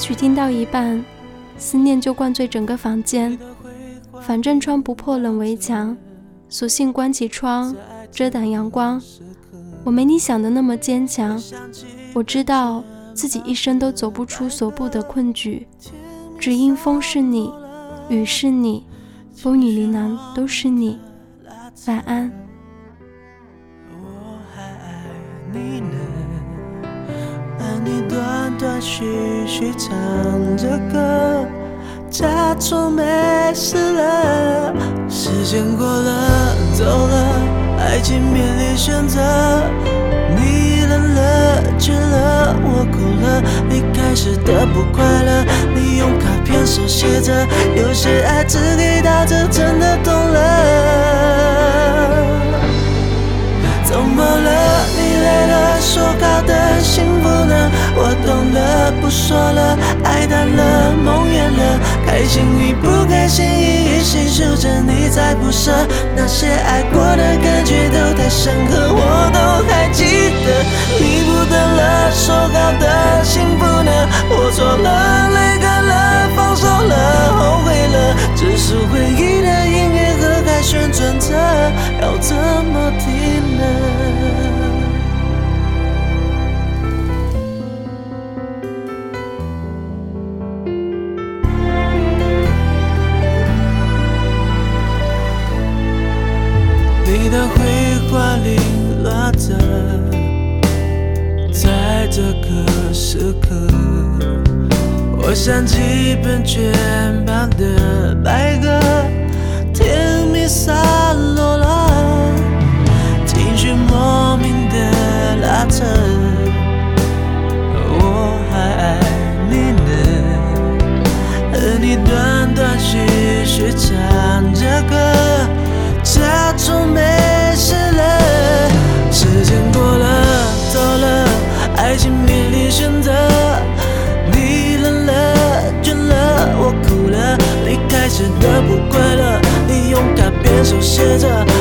曲听到一半，思念就灌醉整个房间。反正穿不破冷围墙，索性关起窗，遮挡阳光。我没你想的那么坚强，我知道自己一生都走不出所布的困局，只因风是你，雨是你，风雨琳琅都是你。晚安。你断断继续唱着歌，假装没事了。时间过了，走了，爱情面临选择。你冷了，倦了，我哭了。离开时的不快乐，你用卡片手写着，有些爱只给到这，真的懂了。开心与不开心一一细数着，你在不舍，那些爱过的感觉都太深刻，我都还记得。你不等了，说好的幸福呢？我错了，的，在这个时刻，我想起喷泉旁的白鸽，着，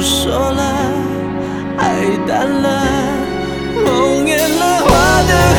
说了，爱淡了，梦远了，花的。